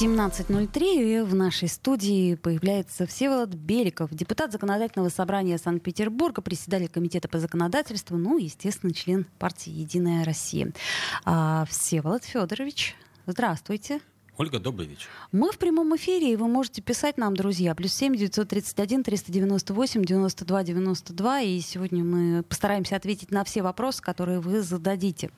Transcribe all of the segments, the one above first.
17.03 и в нашей студии появляется Всеволод Беликов, депутат Законодательного собрания Санкт-Петербурга, председатель Комитета по законодательству, ну, естественно, член партии «Единая Россия». А, Всеволод Федорович, здравствуйте. Ольга, добрый вечер. Мы в прямом эфире, и вы можете писать нам, друзья. Плюс семь девятьсот тридцать один триста девяносто восемь девяносто два девяносто два. И сегодня мы постараемся ответить на все вопросы, которые вы зададите.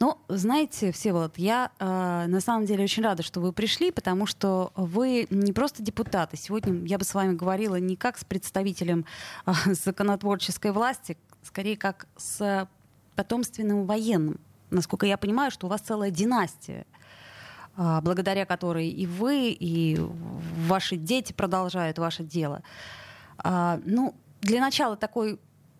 Но, знаете, Всеволод, я э, на самом деле очень рада, что вы пришли, потому что вы не просто депутаты. Сегодня я бы с вами говорила не как с представителем э, законотворческой власти, скорее как с потомственным военным. Насколько я понимаю, что у вас целая династия благодаря которой и вы, и ваши дети продолжают ваше дело. А, ну, для начала такой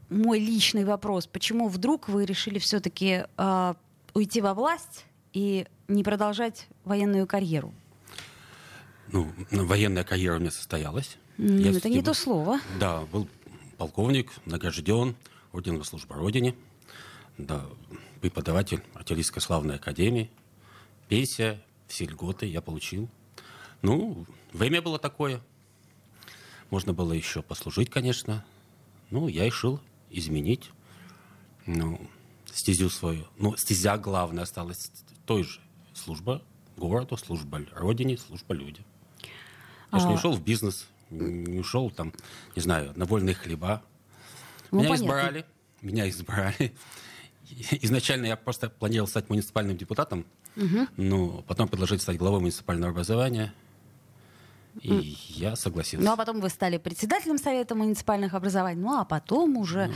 мой личный вопрос. Почему вдруг вы решили все-таки а, уйти во власть и не продолжать военную карьеру? Ну, военная карьера у меня состоялась. Ну, Я это не то слово. Да, был полковник, награжден, орденом службы Родине, да, преподаватель артиллерийской славной академии, пенсия, все льготы я получил. Ну, время было такое. Можно было еще послужить, конечно. Ну, я решил изменить ну, стезю свою. Ну, стезя главная осталась той же. Служба городу, служба родине, служба людям. Я а... же не ушел в бизнес, не ушел там, не знаю, на вольные хлеба. Ну, меня понятно. избрали, меня избрали. Изначально я просто планировал стать муниципальным депутатом, Угу. Ну, потом предложили стать главой муниципального образования. И mm. я согласился. Ну, а потом вы стали председателем Совета муниципальных образований. Ну, а потом уже... Ну,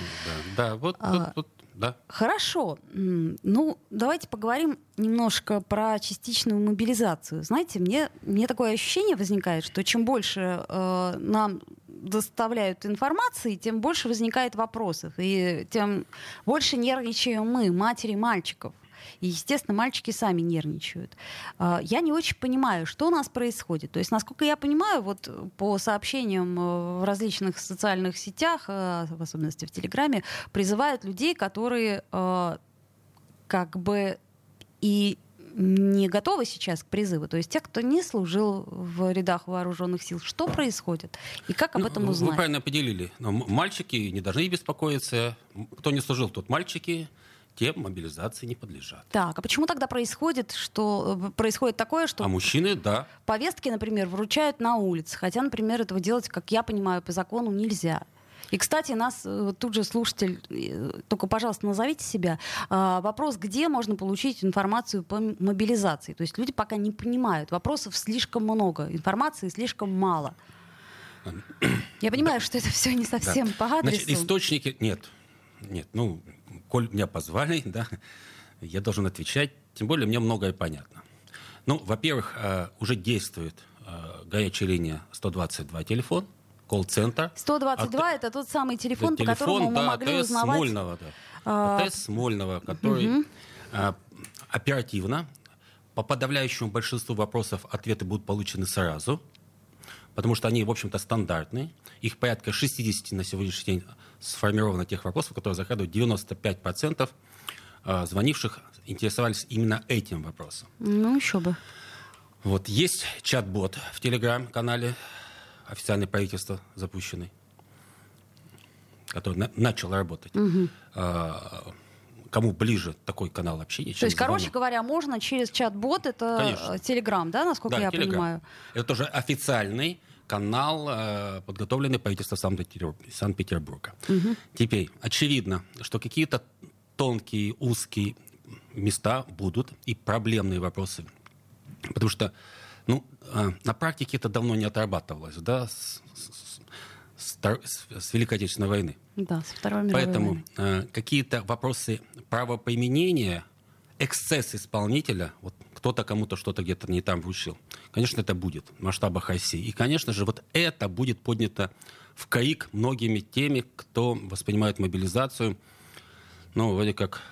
да, да, вот, а, вот, вот, да. Хорошо. Ну, давайте поговорим немножко про частичную мобилизацию. Знаете, мне, мне такое ощущение возникает, что чем больше э, нам доставляют информации, тем больше возникает вопросов. И тем больше нервничаем мы, матери мальчиков. И, естественно, мальчики сами нервничают. А, я не очень понимаю, что у нас происходит. То есть, насколько я понимаю, вот по сообщениям э, в различных социальных сетях, э, в особенности в Телеграме, призывают людей, которые э, как бы и не готовы сейчас к призыву, то есть те, кто не служил в рядах вооруженных сил, что происходит и как об ну, этом узнать? Вы правильно поделили. Мальчики не должны беспокоиться. Кто не служил, тот мальчики те мобилизации не подлежат. Так, а почему тогда происходит, что э, происходит такое, что... А мужчины, да. Повестки, например, вручают на улице, хотя, например, этого делать, как я понимаю, по закону нельзя. И, кстати, нас э, тут же слушатель, э, только, пожалуйста, назовите себя. А, вопрос, где можно получить информацию по мобилизации? То есть люди пока не понимают. Вопросов слишком много, информации слишком мало. Я понимаю, что это все не совсем да. по адресу. Значит, источники нет. Нет, ну, коль меня позвали, да, я должен отвечать. Тем более мне многое понятно. Ну, во-первых, э, уже действует э, горячая линия 122 телефон, колл-центр. 122 а, это тот самый телефон, телефон по которому да, мы могли АТС узнавать... Смольного, да. А... АТС Смольного, который угу. оперативно, по подавляющему большинству вопросов ответы будут получены сразу, потому что они, в общем-то, стандартные. Их порядка 60 на сегодняшний день сформировано тех вопросов, которые захватывают 95% а, звонивших интересовались именно этим вопросом. Ну, еще бы. Вот есть чат-бот в телеграм-канале официальное правительство запущенный, который на- начал работать. Угу. А, кому ближе такой канал общения. То есть, короче говоря, можно через чат-бот, это Телеграм, да, насколько да, я Telegram. понимаю? Это тоже официальный канал, э, подготовленный правительством Санкт-Петербурга. Угу. Теперь, очевидно, что какие-то тонкие, узкие места будут и проблемные вопросы. Потому что ну, э, на практике это давно не отрабатывалось, да, с, с, с, с Великой Отечественной войны. Да, с Второй мировой Поэтому войны. Э, какие-то вопросы правоприменения, эксцесс исполнителя, вот кто-то кому-то что-то где-то не там вручил. Конечно, это будет в масштабах России. И, конечно же, вот это будет поднято в КАИК многими теми, кто воспринимает мобилизацию, ну, вроде как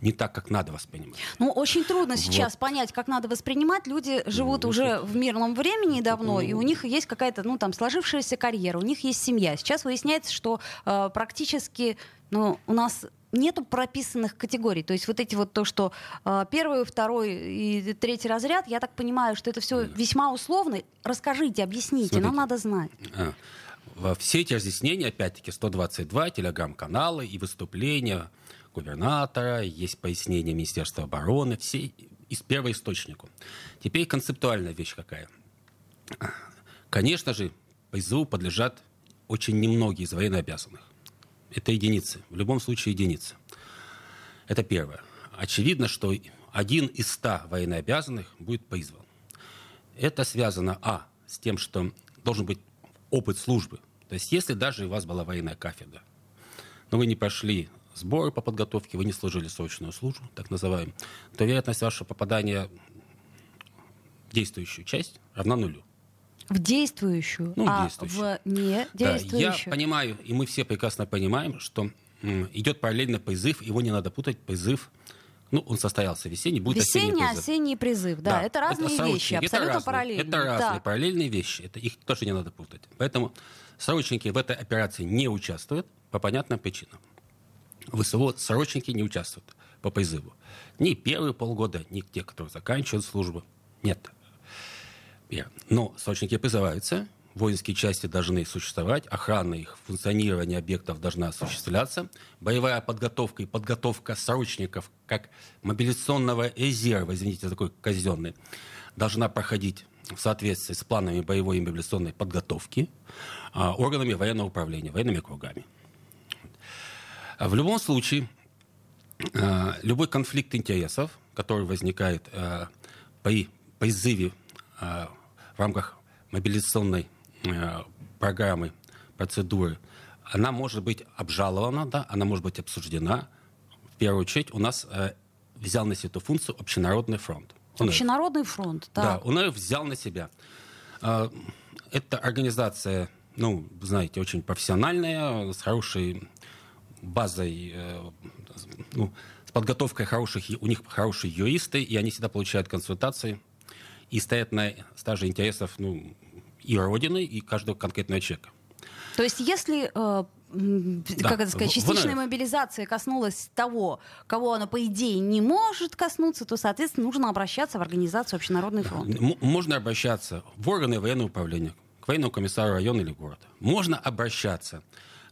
не так, как надо воспринимать. Ну, очень трудно сейчас вот. понять, как надо воспринимать. Люди живут ну, уже в мирном времени давно, ну, и у них есть какая-то, ну, там, сложившаяся карьера, у них есть семья. Сейчас выясняется, что э, практически, ну, у нас нету прописанных категорий. То есть вот эти вот то, что э, первый, второй и третий разряд, я так понимаю, что это все весьма условно. Расскажите, объясните, Смотрите, нам надо знать. А, во все эти разъяснения, опять-таки, 122 телеграм-каналы и выступления губернатора, есть пояснение Министерства обороны, все из первоисточнику. Теперь концептуальная вещь какая. Конечно же, призыву подлежат очень немногие из военнообязанных. Это единицы. В любом случае единицы. Это первое. Очевидно, что один из ста военнообязанных будет призван. Это связано, а, с тем, что должен быть опыт службы. То есть, если даже у вас была военная кафедра, но вы не прошли сборы по подготовке, вы не служили срочную службу, так называемую, то вероятность вашего попадания в действующую часть равна нулю. В действующую, ну, а действующую. в не действующую. Да, я понимаю, и мы все прекрасно понимаем, что идет параллельно призыв, его не надо путать, призыв ну, он состоялся весенний, будет Весенний, осенний призыв. осенний призыв, да, да. это разные это вещи, это абсолютно разные, параллельные. Это разные да. параллельные вещи, это их тоже не надо путать. Поэтому срочники в этой операции не участвуют по понятным причинам. ВСО срочники не участвуют по призыву. Ни первые полгода, ни те, которые заканчивают службу. Нет. Но срочники призываются, воинские части должны существовать, охрана их, функционирование объектов должна осуществляться, боевая подготовка и подготовка срочников как мобилизационного резерва, извините, такой казенный, должна проходить в соответствии с планами боевой и мобилизационной подготовки а, органами военного управления, военными кругами. В любом случае, э, любой конфликт интересов, который возникает э, при призыве э, в рамках мобилизационной программы, процедуры, она может быть обжалована, да, она может быть обсуждена. В первую очередь у нас взял на себя эту функцию Общенародный фронт. УНФ. Общенародный фронт, да. Да, УНФ взял на себя. Это организация, ну, знаете, очень профессиональная, с хорошей базой, э, ну, с подготовкой хороших, у них хорошие юристы, и они всегда получают консультации и стоят на стаже интересов ну, и Родины, и каждого конкретного человека. То есть если э, да. как это сказать, частичная в... мобилизация коснулась того, кого она, по идее, не может коснуться, то, соответственно, нужно обращаться в организацию Общенародный фронт. Можно обращаться в органы военного управления, к военному комиссару района или города. Можно обращаться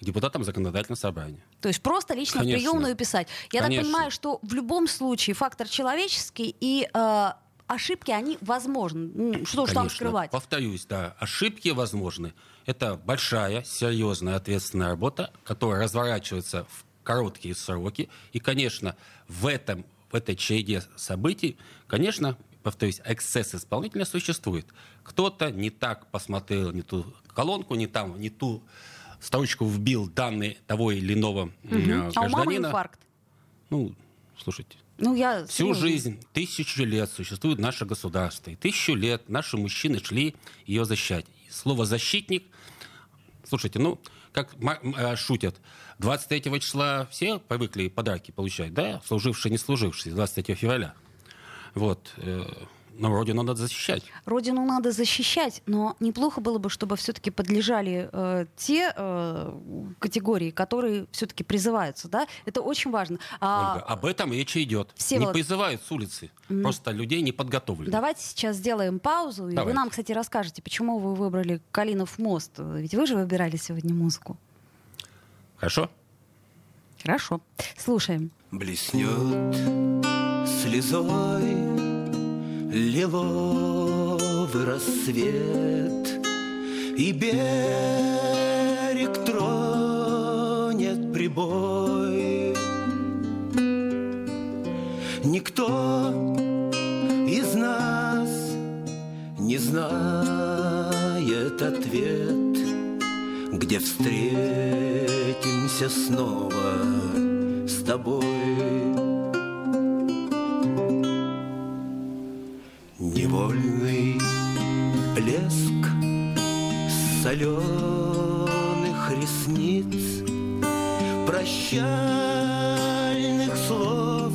к депутатам законодательного собрания. То есть просто лично Конечно. в приемную писать. Я Конечно. так понимаю, что в любом случае фактор человеческий и э, ошибки, они возможны. Ну, что же там скрывать? Повторюсь, да, ошибки возможны. Это большая, серьезная, ответственная работа, которая разворачивается в короткие сроки. И, конечно, в, этом, в этой череде событий, конечно, повторюсь, эксцесс исполнителя существует. Кто-то не так посмотрел не ту колонку, не там, не ту строчку вбил данные того или иного угу. гражданина. А у мамы инфаркт. Ну, слушайте. Ну, я... Всю жизнь, тысячу лет существует наше государство. И тысячу лет наши мужчины шли ее защищать. И слово «защитник», слушайте, ну, как э, шутят, 23 числа все привыкли подарки получать, да, служившие, не служившие, 23 февраля. Вот. Но Родину надо защищать. Родину надо защищать, но неплохо было бы, чтобы все-таки подлежали э, те э, категории, которые все-таки призываются. Да? Это очень важно. А... Ольга, об этом речь идет. Все не вот... призывают с улицы. Mm. Просто людей не подготовлены. Давайте сейчас сделаем паузу. Давайте. И вы нам, кстати, расскажете, почему вы выбрали Калинов мост. Ведь вы же выбирали сегодня музыку. Хорошо? Хорошо. Слушаем. Блеснет слезой лиловый рассвет, И берег тронет прибой. Никто из нас не знает ответ, Где встретимся снова с тобой. Невольный блеск соленых ресниц Прощальных слов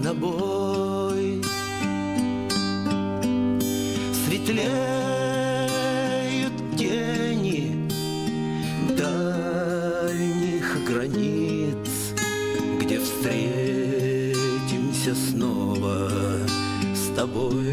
тобой Светлеют с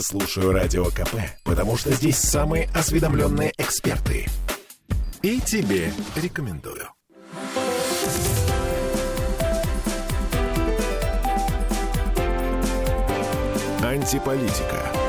Слушаю Радио КП, потому что здесь самые осведомленные эксперты. И тебе рекомендую. Антиполитика.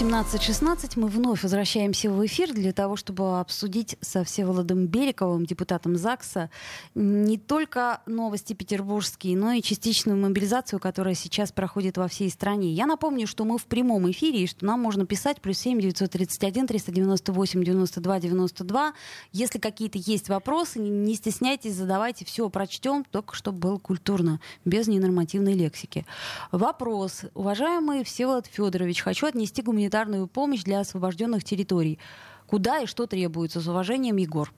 17.16 мы вновь возвращаемся в эфир для того, чтобы обсудить со Всеволодом Берековым, депутатом ЗАГСа, не только новости петербургские, но и частичную мобилизацию, которая сейчас проходит во всей стране. Я напомню, что мы в прямом эфире, и что нам можно писать плюс 7 931 398 92 92. Если какие-то есть вопросы, не стесняйтесь, задавайте, все прочтем, только чтобы было культурно, без ненормативной лексики. Вопрос. Уважаемый Всеволод Федорович, хочу отнести гуманитарную помощь для освобожденных территорий. Куда и что требуется? С уважением, Егор.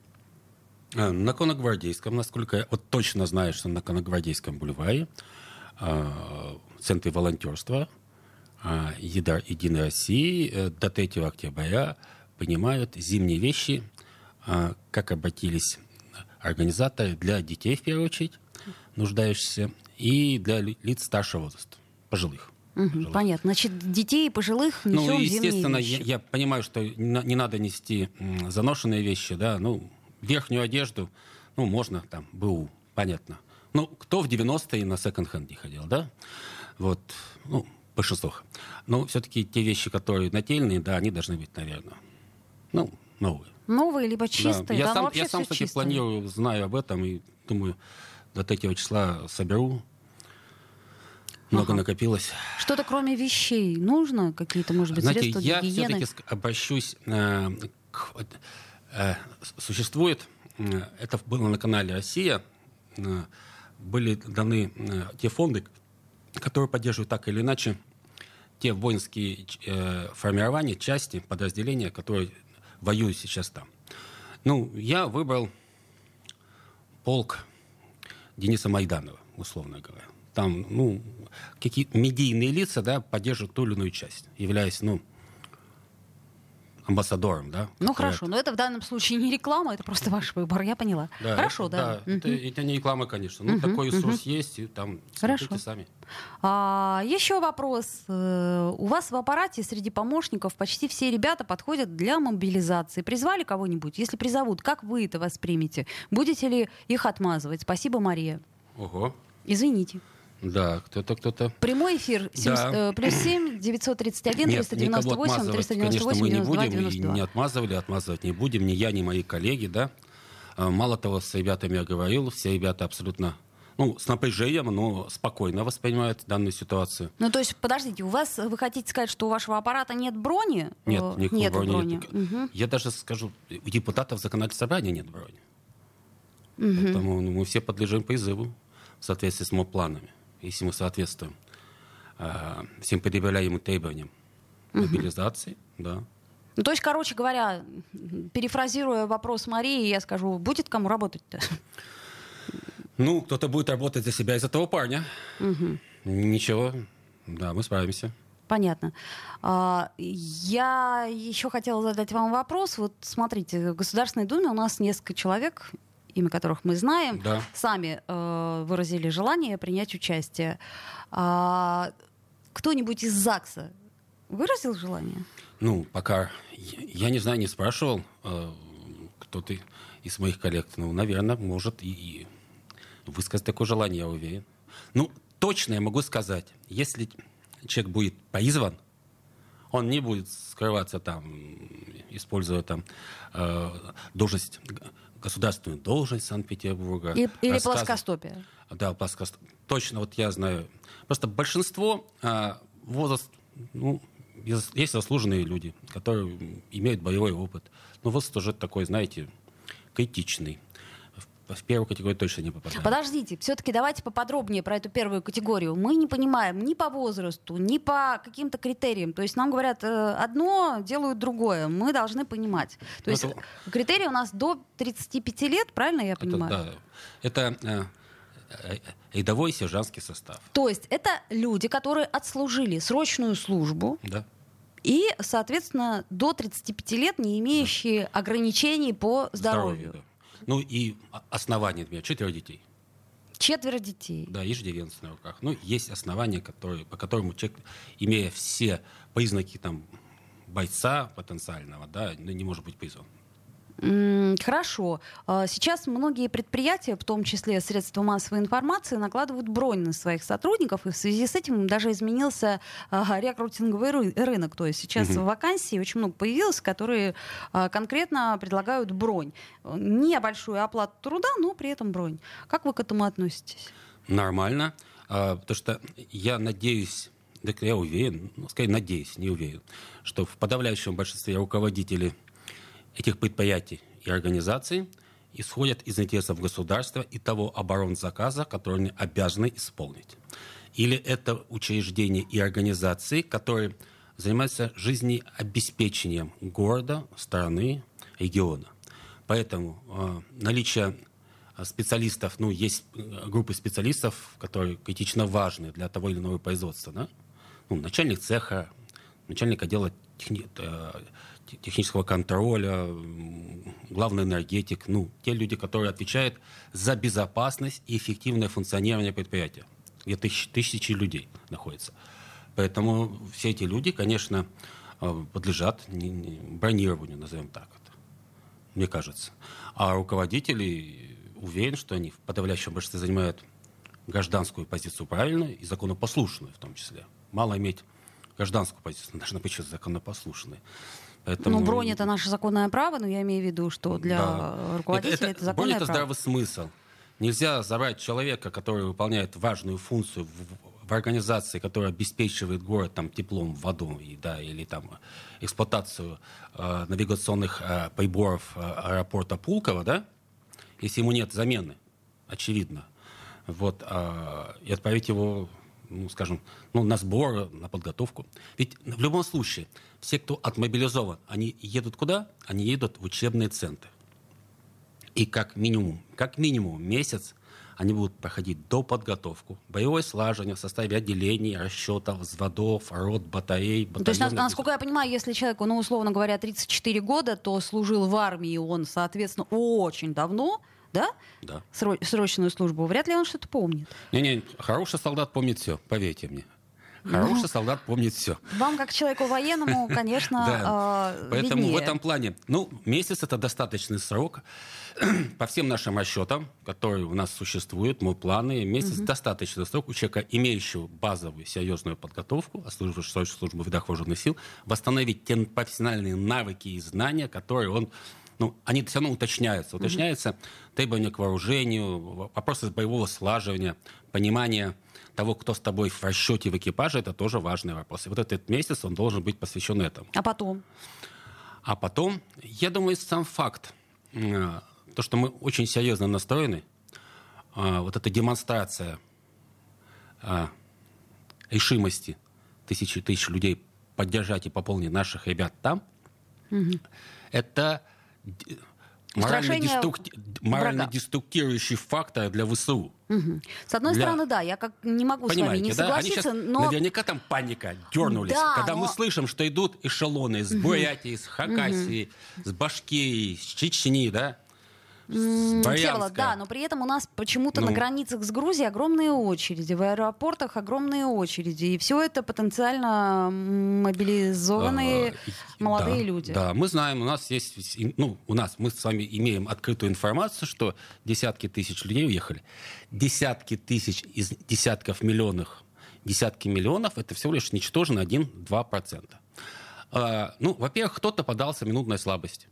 А, На Коногвардейском, насколько я вот точно знаю, что на Коногвардейском бульваре а, в Центре волонтерства а, Единой России э, до 3 октября принимают зимние вещи, как обратились организаторы для детей, в первую очередь, нуждающихся, и для ли- лиц старшего возраста, пожилых. Пожилых. понятно. Значит, детей пожилых несем Ну, естественно, я, я понимаю, что не, не надо нести заношенные вещи, да, ну, верхнюю одежду, ну, можно там, БУ, понятно. Ну, кто в 90-е на секонд-хенде ходил, да? Вот, ну, большинство. Но все-таки те вещи, которые нательные, да, они должны быть, наверное, ну, новые. Новые либо Да. чистые. Я Там сам, я сам, кстати, чистое. планирую, знаю об этом и думаю, до 3 числа соберу. Много Ага. накопилось. Что-то кроме вещей нужно? Какие-то, может быть, Знаете, средства я для гигиены? все-таки обращусь э, к... э, существует, э, это было на канале «Россия», э, были даны э, те фонды, которые поддерживают так или иначе те воинские э, формирования, части, подразделения, которые воюют сейчас там. Ну, я выбрал полк Дениса Майданова, условно говоря. Там, ну, какие медийные лица, да, поддерживают ту или иную часть, являясь, ну, амбассадором, да. Ну хорошо, говорят. но это в данном случае не реклама, это просто ваш выбор, я поняла. Да, хорошо, это, да. это, Мгм. это не реклама, конечно. Ну, Мгм, такой ресурс мгм. есть, и там Хорошо. сами. А, еще вопрос. Э, У вас в аппарате среди помощников почти все ребята подходят для мобилизации. Призвали кого-нибудь? Если призовут, как вы это воспримете? Будете ли их отмазывать? Спасибо, Мария. Ого. Извините. Да, кто-то, кто-то. Прямой эфир семь- Да. э, плюс 7 931 Нет, никого 398 отмазывать, 398 конечно, мы не 92 будем, и 92. не отмазывали, отмазывать не будем, ни я, ни мои коллеги, да. А, Мало того, с ребятами я говорил, все ребята абсолютно, ну, с напряжением, но спокойно воспринимают данную ситуацию. Ну, то есть, подождите, у вас, вы хотите сказать, что у вашего аппарата нет брони? Нет, Э, никакой нету брони. брони. нет. Мгм. Я даже скажу, у депутатов законодательного собрания нет брони. Поэтому ну, мы все подлежим призыву в соответствии с МОП-планами. Если мы соответствуем а, всем предъявляемым требованиям мобилизации, да, Ну, то есть, короче говоря, перефразируя вопрос Марии, я скажу, будет кому работать-то? Ну, кто-то будет работать за себя из этого парня. Угу. Ничего, да, мы справимся. Понятно. А, я еще хотела задать вам вопрос. Вот смотрите, в Государственной Думе у нас несколько человек, имя которых мы знаем, Да. сами э, выразили желание принять участие. А, кто-нибудь из ЗАГСа выразил желание? Ну, пока я не знаю, не спрашивал, э, кто-то из моих коллег. Ну, наверное, может и, и высказать такое желание, я уверен. Ну, точно я могу сказать, если человек будет призван, он не будет скрываться там, используя там э, должность, государственную должность Санкт-Петербурга. И- или рассказывать- плоскостопие? Да, плоскост... Точно, вот я знаю. Просто большинство а, возраст, ну, есть заслуженные люди, которые имеют боевой опыт. Но возраст уже такой, знаете, критичный. В, первую категорию точно не попадает. Подождите, все-таки давайте поподробнее про эту первую категорию. Мы не понимаем ни по возрасту, ни по каким-то критериям. То есть нам говорят э, одно, делают другое. Мы должны понимать. То Ну, есть это- критерий у нас до 35 лет, правильно я Это, понимаю? да, это э, э, рядовой сержантский состав. То есть это люди, которые отслужили срочную службу Да. и, соответственно, до 35 лет не имеющие ограничений по здоровью. да. Ну и о- основания, например, четверо детей. Четверо детей. Да, иждивенцы на руках. Ну, есть основания, которые, по которым человек, имея все признаки там, бойца потенциального, да, ну, не может быть призван. Хорошо. А, Сейчас многие предприятия, в том числе средства массовой информации, накладывают бронь на своих сотрудников, и в связи с этим даже изменился а, рекрутинговый ры- рынок. То есть сейчас Мгм. вакансий очень много появилось, которые а, конкретно предлагают бронь. Небольшую оплату труда, но при этом бронь. Как вы к этому относитесь? Нормально, потому что я надеюсь, я уверен, ну, скорее надеюсь, не уверен, что в подавляющем большинстве руководителей этих предприятий и организаций исходят из интересов государства и того оборонзаказа, который они обязаны исполнить. Или это учреждения и организации, которые занимаются жизнеобеспечением города, страны, региона. Поэтому э, наличие э, специалистов, ну, есть э, группы специалистов, которые критично важны для того или иного производства, да? Ну, начальник цеха, начальник отдела техни- э, те- технического контроля, главный энергетик, ну, те люди, которые отвечают за безопасность и эффективное функционирование предприятия, где тысяч- тысячи людей находятся. Поэтому все эти люди, конечно, э, подлежат бронированию, назовем так это, мне кажется. А руководители, уверен, что они в подавляющем большинстве занимают гражданскую позицию правильную и законопослушную в том числе. Мало иметь гражданскую позицию, должна быть еще законопослушной. Поэтому... Ну, бронь это наше законное право, но я имею в виду, что для Да. руководителя это, бронь законное это право. здравый смысл. Нельзя забрать человека, который выполняет важную функцию в, в организации, которая обеспечивает город там, теплом, водой, да, или там, эксплуатацию э, навигационных э, приборов э, аэропорта Пулково, да, если ему нет замены, очевидно, вот, а, и отправить его, ну, скажем, ну, на сбор, на подготовку. Ведь в любом случае, все, кто отмобилизован, они едут куда? Они едут в учебные центры. И как минимум, как минимум месяц они будут проходить до подготовку, боевое слаживание в составе отделений, расчетов, взводов, рот, батарей, Ну, То есть, насколько я понимаю, если человеку, ну, условно говоря, 34 года, то служил в армии он, соответственно, очень давно, да? Да. Сро- срочную службу. Вряд ли он что-то помнит. Не-не, хороший солдат помнит все, поверьте мне. Ну. Хороший солдат помнит все. Вам, как человеку военному, конечно, Да. а, Поэтому виднее. в этом плане, ну, месяц это достаточный срок. По всем нашим расчетам, которые у нас существуют, мы планы, месяц достаточный срок у человека, имеющего базовую серьезную подготовку, службу в видах вооруженных сил, восстановить те профессиональные навыки и знания, которые он ну, они все равно уточняются. Уточняются требования к вооружению, вопросы боевого слаживания, понимание того, кто с тобой в расчете в экипаже, это тоже важный вопрос. И вот этот месяц, он должен быть посвящен этому. А потом? А потом, я думаю, сам факт, э, то, что мы очень серьезно настроены, э, вот эта демонстрация э, решимости тысячи тысяч людей поддержать и пополнить наших ребят там, Это д- морально-деструк- морально-деструктирующий фактор для ВСУ. С одной Для- стороны, да, я как не могу с вами Понимаете, не да? Согласиться, но наверняка там паника, дернулись. Да, когда но- мы слышим, что идут эшелоны из Бурятии, из Хакасии, с Башкирии, с Чечни, да? Всеволод, да, но при этом у нас почему-то Ну. на границах с Грузией огромные очереди, в аэропортах огромные очереди, и все это потенциально мобилизованные А, молодые да, люди. Да, мы знаем, у нас есть, ну, у нас, мы с вами имеем открытую информацию, что десятки тысяч людей уехали. Десятки тысяч из десятков миллионов, десятки миллионов, это всего лишь ничтожно 1-2%. А, ну, во-первых, кто-то подался минутной слабости.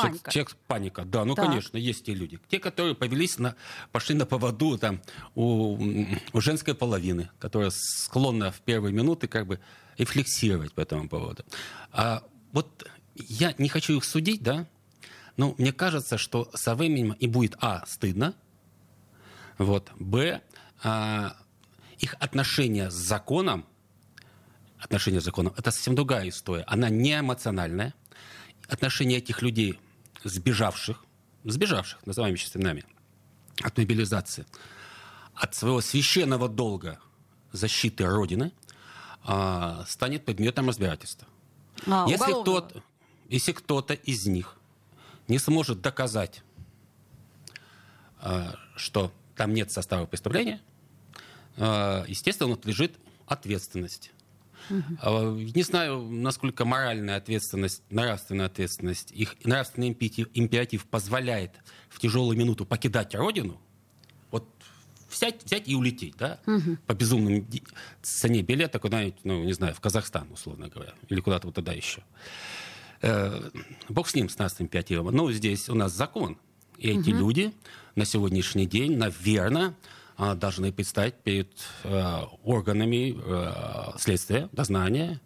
Человек- Паника. Человек, паника, да, ну Так. конечно, есть те люди. Те, которые повелись на, пошли на поводу там, у, у женской половины, которая склонна в первые минуты как бы рефлексировать по этому поводу. А вот я не хочу их судить, да, но мне кажется, что со временем и будет, а, стыдно, вот, б, а, их отношение с законом, отношение с законом, это совсем другая история. Она не эмоциональная. Отношение этих людей, сбежавших, сбежавших, называем именами, от мобилизации, от своего священного долга защиты Родины, а, станет предметом разбирательства. А, если, кто-то, если кто-то из них не сможет доказать, а, что там нет состава преступления, а, естественно, он подлежит ответственности. А, Не знаю, насколько моральная ответственность, нравственная ответственность, их нравственный императив, позволяет в тяжелую минуту покидать родину, вот взять, взять и улететь, да, по безумным ди- цене билета куда-нибудь, ну, не знаю, в Казахстан, условно говоря, или куда-то вот туда еще. Э, Бог с ним, с нравственным императивом. Но здесь у нас закон. И эти люди на сегодняшний день, наверное, должны предстать перед э, органами э, следствия, дознания,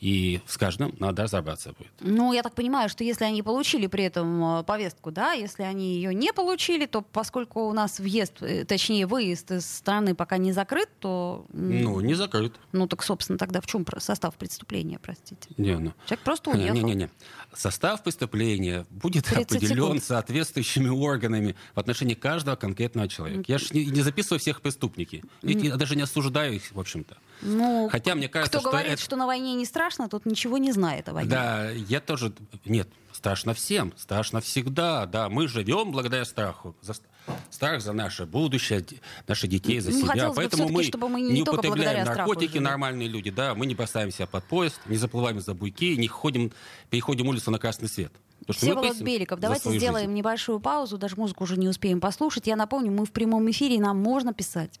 и с каждым надо разобраться будет. Ну, я так понимаю, что если они получили при этом э, повестку, да, если они ее не получили, то поскольку у нас въезд, э, точнее выезд из страны пока не закрыт, то, Ну, не закрыт. ну так, собственно, тогда в чем состав преступления, простите? Не, ну. Человек просто уехал. Не-не-не. Состав преступления будет 30 определен секунд. соответствующими органами в отношении каждого конкретного человека. Я же не, не записываю всех преступники. Я даже не осуждаю их, в общем-то. Ну, Хотя мне кажется, кто что говорит, это- что на войне не страшно, тот ничего не знает о войне. Да, я тоже... Нет, страшно всем, страшно всегда. Да, мы живем благодаря страху. За ст- страх за наше будущее, наших детей, за Ну, себя. Поэтому мы чтобы мы не не употребляем наркотики, нормальные люди. Да, мы не бросаем себя под поезд, не заплываем за буйки, не ходим, переходим улицу на красный свет. Что Всеволод Беликов, давайте сделаем жизнь. небольшую паузу, даже музыку уже не успеем послушать. Я напомню, мы в прямом эфире, и нам можно писать.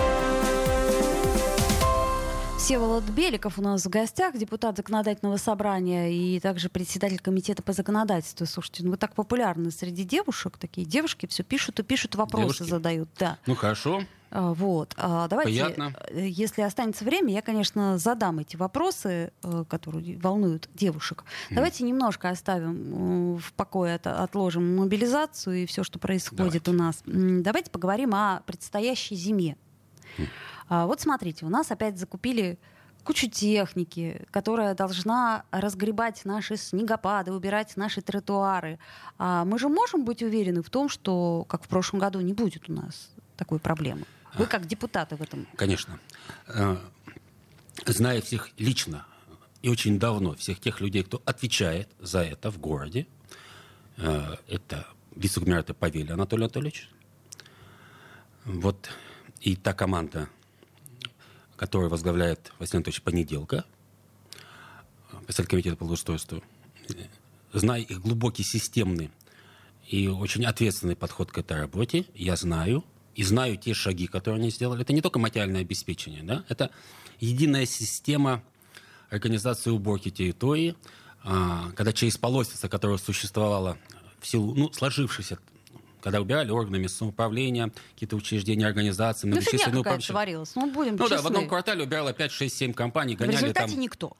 Всеволод Беликов у нас в гостях, депутат законодательного собрания и также председатель комитета по законодательству. Слушайте, ну вы так популярны среди девушек, такие девушки все пишут и пишут, вопросы Девушки? задают. Да. Ну, хорошо. А, Вот. А, Давайте, Приятно. э, если останется время, я, конечно, задам эти вопросы, э, которые волнуют девушек. Давайте немножко оставим э, в покое, от- отложим мобилизацию и все, что происходит Давайте. у нас. Давайте поговорим о предстоящей зиме. А, Вот смотрите, у нас опять закупили кучу техники, которая должна разгребать наши снегопады, убирать наши тротуары. А мы же можем быть уверены в том, что, как в прошлом году, не будет у нас такой проблемы? Вы как депутаты в этом. Конечно. Э, Зная всех лично и очень давно, всех тех людей, кто отвечает за это в городе, э, это вице-губернатор Павелий Анатолий Анатольевич, вот и та команда, которую возглавляет Василий Анатольевич Понеделка, председатель комитета по благоустройству, зная их глубокий системный и очень ответственный подход к этой работе, я знаю, и знаю те шаги, которые они сделали. Это не только материальное обеспечение, да? это единая система организации уборки территории, а, когда через полосица, которая существовала в силу ну, сложившейся когда убирали органы местного самоуправления, какие-то учреждения, организации, Ну, многочисленные какая-то управляющие. творилась. Ну, будем Ну да, в одном квартале убирало 5, 6, 7 компаний, В гоняли результате там... никто.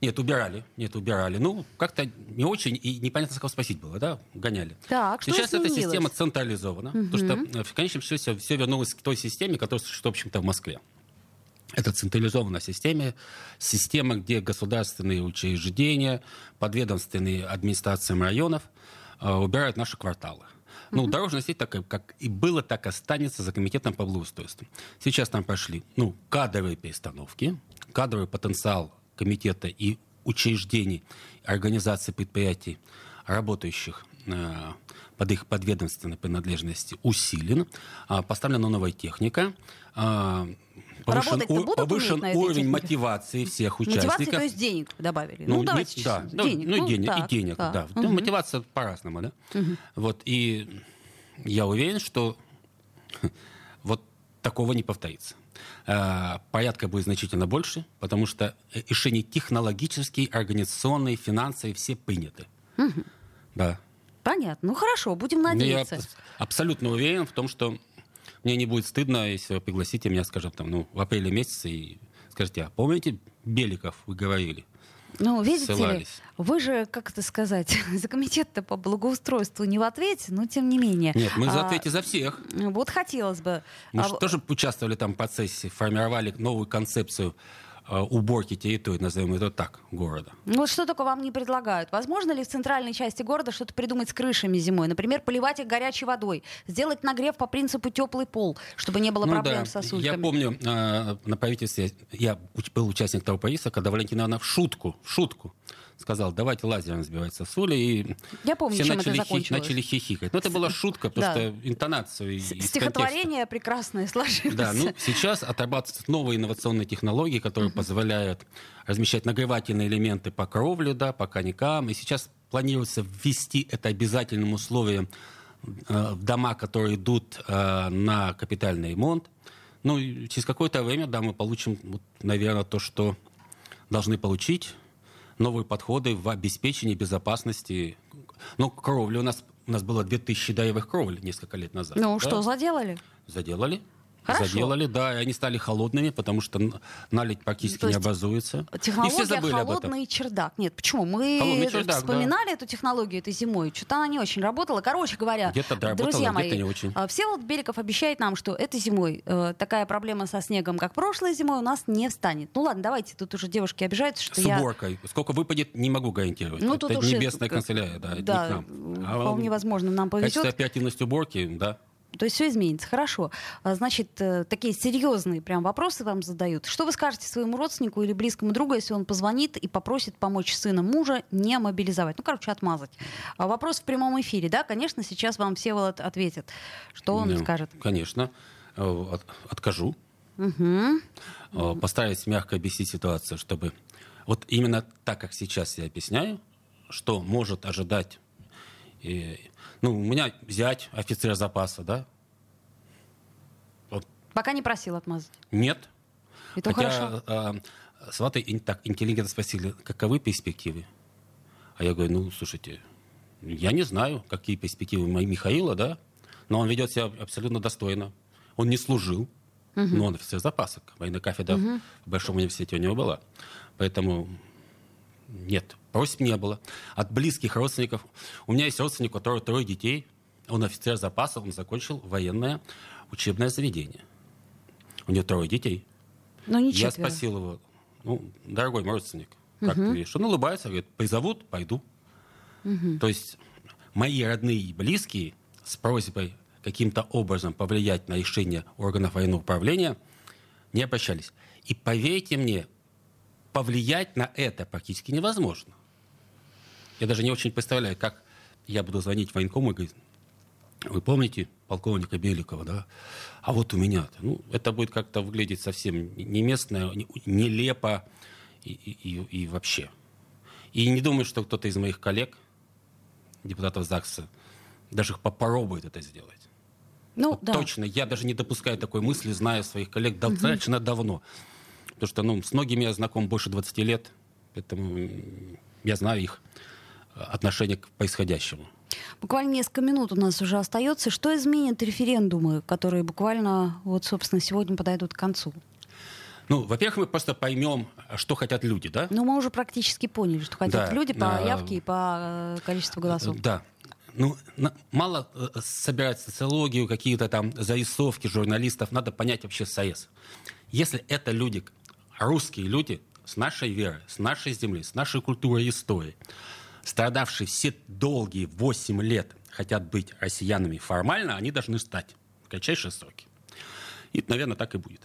Нет, убирали, нет, убирали. Ну, как-то не очень, и непонятно, кого спросить было, да, гоняли. Так, что Сейчас эта изменилось? система централизована, потому что э, в конечном счете все, вернулось к той системе, которая существует, в общем-то, в Москве. Это централизованная система, система, где государственные учреждения, подведомственные администрациям районов э, убирают наши кварталы. Ну, дорожная сеть, так, как и было, так останется за комитетом по благоустройству. Сейчас там пошли ну, кадровые перестановки, кадровый потенциал комитета и учреждений, организаций, предприятий, работающих э, под их подведомственной принадлежности усилен, а, поставлена новая техника, а, повышен, у- повышен уровень мотивации всех участников. Мотивации, то есть денег добавили. Ну, Ну, давайте не- да, ну, денег. ну, и денег, так, и денег, так. да. Ну, мотивация по-разному, да. Вот, и я уверен, что вот такого не повторится. А, Порядка будет значительно больше, потому что э, решения технологические, организационные, финансовые все приняты. Да. Понятно. Ну, хорошо, будем Ну, Я надеяться. абс- абсолютно уверен в том, что мне не будет стыдно, если вы пригласите меня, скажем, там, ну, в апреле месяце и скажете, а помните, Беликов вы говорили? Ну, видите ли, ссылались. вы же, как это сказать, за комитет-то по благоустройству не в ответе, но тем не менее. Нет, мы за А, ответе за всех. Вот хотелось бы. Мы А, же тоже участвовали там в процессе, формировали новую концепцию уборки территории, назовем это так, города. Ну вот что только вам не предлагают? Возможно ли в центральной части города что-то придумать с крышами зимой? Например, поливать их горячей водой, сделать нагрев по принципу теплый пол, чтобы не было Ну проблем да, с сосульками. Я помню, э, на правительстве я был участник того правительства, когда Валентина Ивановна в шутку, в шутку сказал, давайте лазером сбивать сосули, и Я помню, все чем начали, это хи- начали хихикать. Но это была шутка, потому Да. что интонацию из контекста. Стихотворение прекрасное сложилось. Да, ну сейчас отрабатываются новые инновационные технологии, которые позволяют размещать нагревательные элементы по кровле, да, по конькам. И сейчас планируется ввести это обязательным условием э, в дома, которые идут э, на капитальный ремонт. Ну, через какое-то время, да, мы получим, вот, наверное, то, что должны получить новые подходы в обеспечении безопасности. Ну, кровли у нас, у нас было 2000 даевых кровель несколько лет назад. Ну да? что, заделали? Заделали. Хорошо. Заделали, да, и они стали холодными, потому что налить практически не образуется. и Технология все забыли холодный чердак. Нет, почему? Мы чердак, вспоминали эту технологию этой зимой. Что-то она не очень работала. Короче говоря, Где-то да, друзья мои, не очень. а, Всеволод Беликов обещает нам, что этой зимой э, такая проблема со снегом, как прошлой зимой, у нас не встанет. Ну ладно, давайте, тут уже девушки обижаются, что С я... уборкой. Сколько выпадет, не могу гарантировать. Ну, это тут уж и- небесная канцелярия, да, это Да, не к нам. А вполне возможно, нам повезет. Качество оперативности уборки, да. То есть все изменится. Хорошо. А, Значит, э, такие серьезные прям вопросы вам задают. Что вы скажете своему родственнику или близкому другу, если он позвонит и попросит помочь сына мужа не мобилизовать? Ну, короче, отмазать. А Вопрос в прямом эфире, да? Конечно, сейчас вам Всеволод ответит. Что он Да, скажет? Конечно. Э, от- откажу. Э, Постараюсь мягко объяснить ситуацию, чтобы... Вот именно так, как сейчас я объясняю, что может ожидать... э, ну, у меня зять, офицер запаса, да? Вот Пока не просил отмазать. нет. И то Хотя хорошо. э, сваты так интеллигентно спросили, каковы перспективы? А я говорю, ну, слушайте, я не знаю, какие перспективы у Михаила, да, но он ведет себя абсолютно достойно. Он не служил, но он офицер запаса. Военная кафедра в Большом университете у него была. Поэтому нет, просьб не было. От близких родственников. У меня есть родственник, у которого трое детей. Он офицер запаса, он закончил военное учебное заведение. У него трое детей. Но не Я спросил его, ну, дорогой мой родственник, как ты видишь? Он улыбается, говорит, призовут, пойду. То есть мои родные и близкие с просьбой каким-то образом повлиять на решение органов военного управления не обращались. И поверьте мне, повлиять на это практически невозможно. Я даже не очень представляю, как я буду звонить в военкому и говорить, вы помните полковника Беликова, да? А вот у меня -то. Ну, это будет как-то выглядеть совсем неместно, не- нелепо и, и- и- вообще. И не думаю, что кто-то из моих коллег, депутатов ЗАГСа, даже попробует это сделать. Ну, Вот да. Точно, я даже не допускаю такой мысли, зная своих коллег достаточно давно. Потому что ну, с многими я знаком больше 20 лет, поэтому я знаю их отношение к происходящему. Буквально несколько минут у нас уже остается. Что изменит референдумы, которые буквально, вот, собственно, сегодня подойдут к концу? Ну, во-первых, мы просто поймем, что хотят люди, да? Ну, мы уже практически поняли, что хотят Да, люди по явке и по э, количеству голосов. Да. Ну, мало э, собирать социологию, какие-то там зарисовки журналистов, надо понять вообще САЭС. Если это люди, русские люди с нашей верой, с нашей земли, с нашей культурой и историей, страдавшие все долгие 8 лет, хотят быть россиянами формально, они должны стать в кратчайшие сроки. И, наверное, так и будет.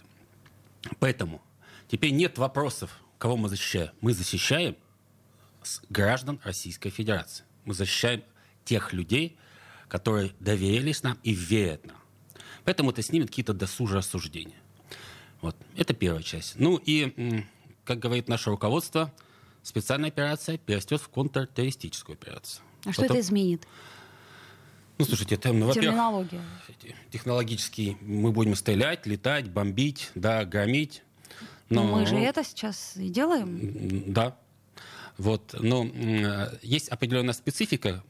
Поэтому теперь нет вопросов, кого мы защищаем. Мы защищаем граждан Российской Федерации. Мы защищаем тех людей, которые доверились нам и верят нам. Поэтому это снимет какие-то досужие осуждения. Вот. Это первая часть. Ну и, как говорит наше руководство, специальная операция перерастет в контртеррористическую операцию. А что Потом- это изменит? Ну, слушайте, это, ну, Терминология. технологически мы будем стрелять, летать, бомбить, да, громить. Но Но- мы же это сейчас и делаем. Да. Вот. Но есть определенная специфика,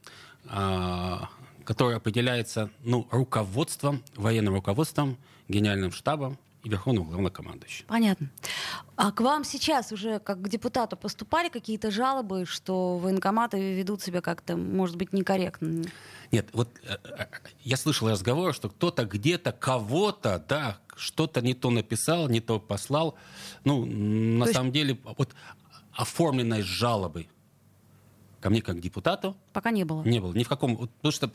а, которая определяется ну, руководством, военным руководством, генеральным штабом и верховным главнокомандующим. Понятно. А к вам сейчас уже как к депутату поступали какие-то жалобы, что военкоматы ведут себя как-то, может быть, некорректно? Нет, вот э, э, я слышал разговор, что кто-то где-то кого-то, да, что-то не то написал, не то послал. Ну, на То есть- самом деле, вот оформленной жалобы ко мне как депутату Пока не было. Не было. Ни в каком... Потому что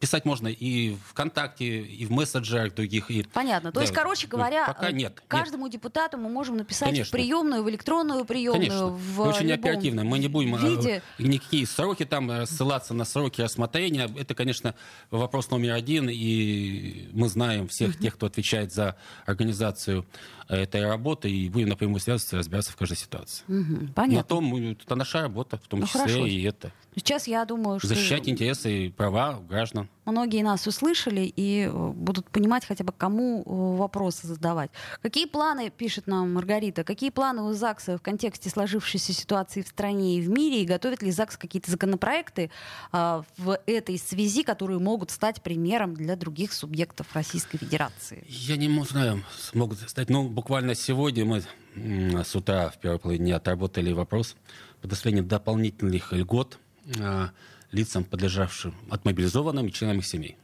писать можно и ВКонтакте, и в мессенджерах других. И... Понятно. То Да, есть, короче говоря, Пока э, нет. нет. каждому депутату мы можем написать Конечно. в приемную, в электронную приемную, Конечно. в очень оперативно. Мы не будем э, виде. никакие сроки там э, ссылаться на сроки рассмотрения. Это, конечно, вопрос номер один. И мы знаем всех тех, кто отвечает за организацию этой работы. И будем напрямую связываться и разбираться в каждой ситуации. Мгм, На Понятно. том это наша работа, в том Ну, числе хорошо. и это. Сейчас я думаю, что Защищать интересы и права граждан. Многие нас услышали и э, будут понимать хотя бы, кому э, вопросы задавать. Какие планы, пишет нам Маргарита, какие планы у ЗАГСа в контексте сложившейся ситуации в стране и в мире, и готовит ли ЗАГС какие-то законопроекты а, в этой связи, которые могут стать примером для других субъектов Российской Федерации? Я не знаю, смогут стать. Ну, буквально сегодня мы с утра в первой половине отработали вопрос предоставления дополнительных льгот а, лицам, подлежавшим отмобилизованным и членам их семей.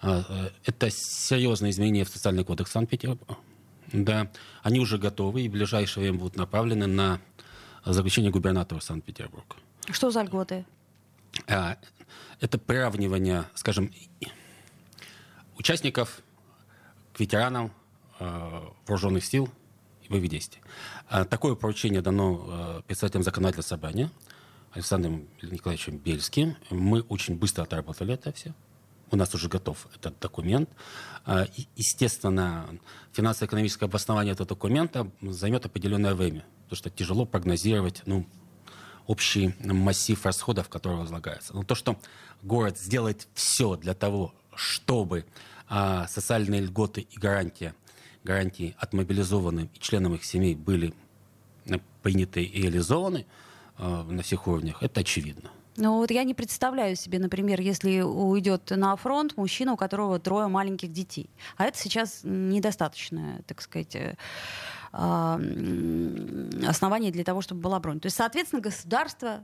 А, э, Это серьезные изменения в социальный кодекс Санкт-Петербурга. Да, они уже готовы и в ближайшее время будут направлены на заключение губернатора Санкт-Петербурга. Что за льготы? А, Это приравнивание, скажем, участников к ветеранам э, вооруженных сил и боевых действий. А, Такое поручение дано председателем законодательного собрания Александром Николаевичем Бельским. Мы очень быстро отработали это все. У нас уже готов этот документ. А, Естественно, финансово-экономическое обоснование этого документа займет определенное время, потому что тяжело прогнозировать ну, общий массив расходов, который возлагается. Но то, что город сделает все для того, чтобы а, социальные льготы и гарантии, гарантии от мобилизованным и членам их семей были э, приняты и реализованы на всех уровнях, это очевидно. Ну вот я не представляю себе, например, если уйдет на фронт мужчина, у которого трое маленьких детей. А это сейчас недостаточное, так сказать, э, основание для того, чтобы была бронь. То есть, соответственно, государство,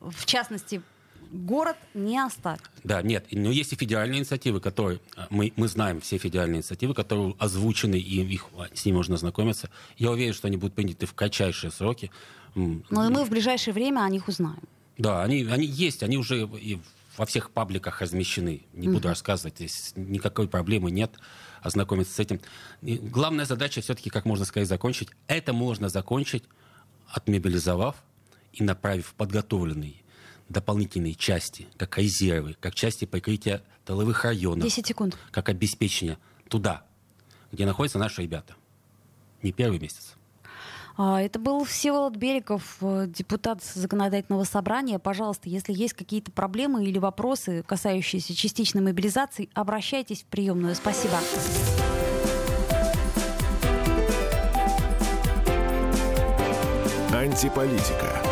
в частности, город не оставит. Да, нет, но есть и федеральные инициативы, которые э, мы, мы знаем все федеральные инициативы, которые озвучены, и их, с ними можно ознакомиться. Я уверен, что они будут приняты в кратчайшие сроки. Но и мы в ближайшее время о них узнаем. Да, они, они есть, они уже и во всех пабликах размещены. Не буду рассказывать, здесь никакой проблемы нет ознакомиться с этим. И главная задача все-таки, как можно сказать, закончить. Это можно закончить, отмобилизовав и направив подготовленные дополнительные части, как резервы, как части прикрытия тыловых районов, 10 секунд. как обеспечение туда, где находятся наши ребята. Не первый месяц. А, Это был Всеволод Бериков, э, депутат законодательного собрания. Пожалуйста, если есть какие-то проблемы или вопросы, касающиеся частичной мобилизации, обращайтесь в приемную. Спасибо. Антиполитика.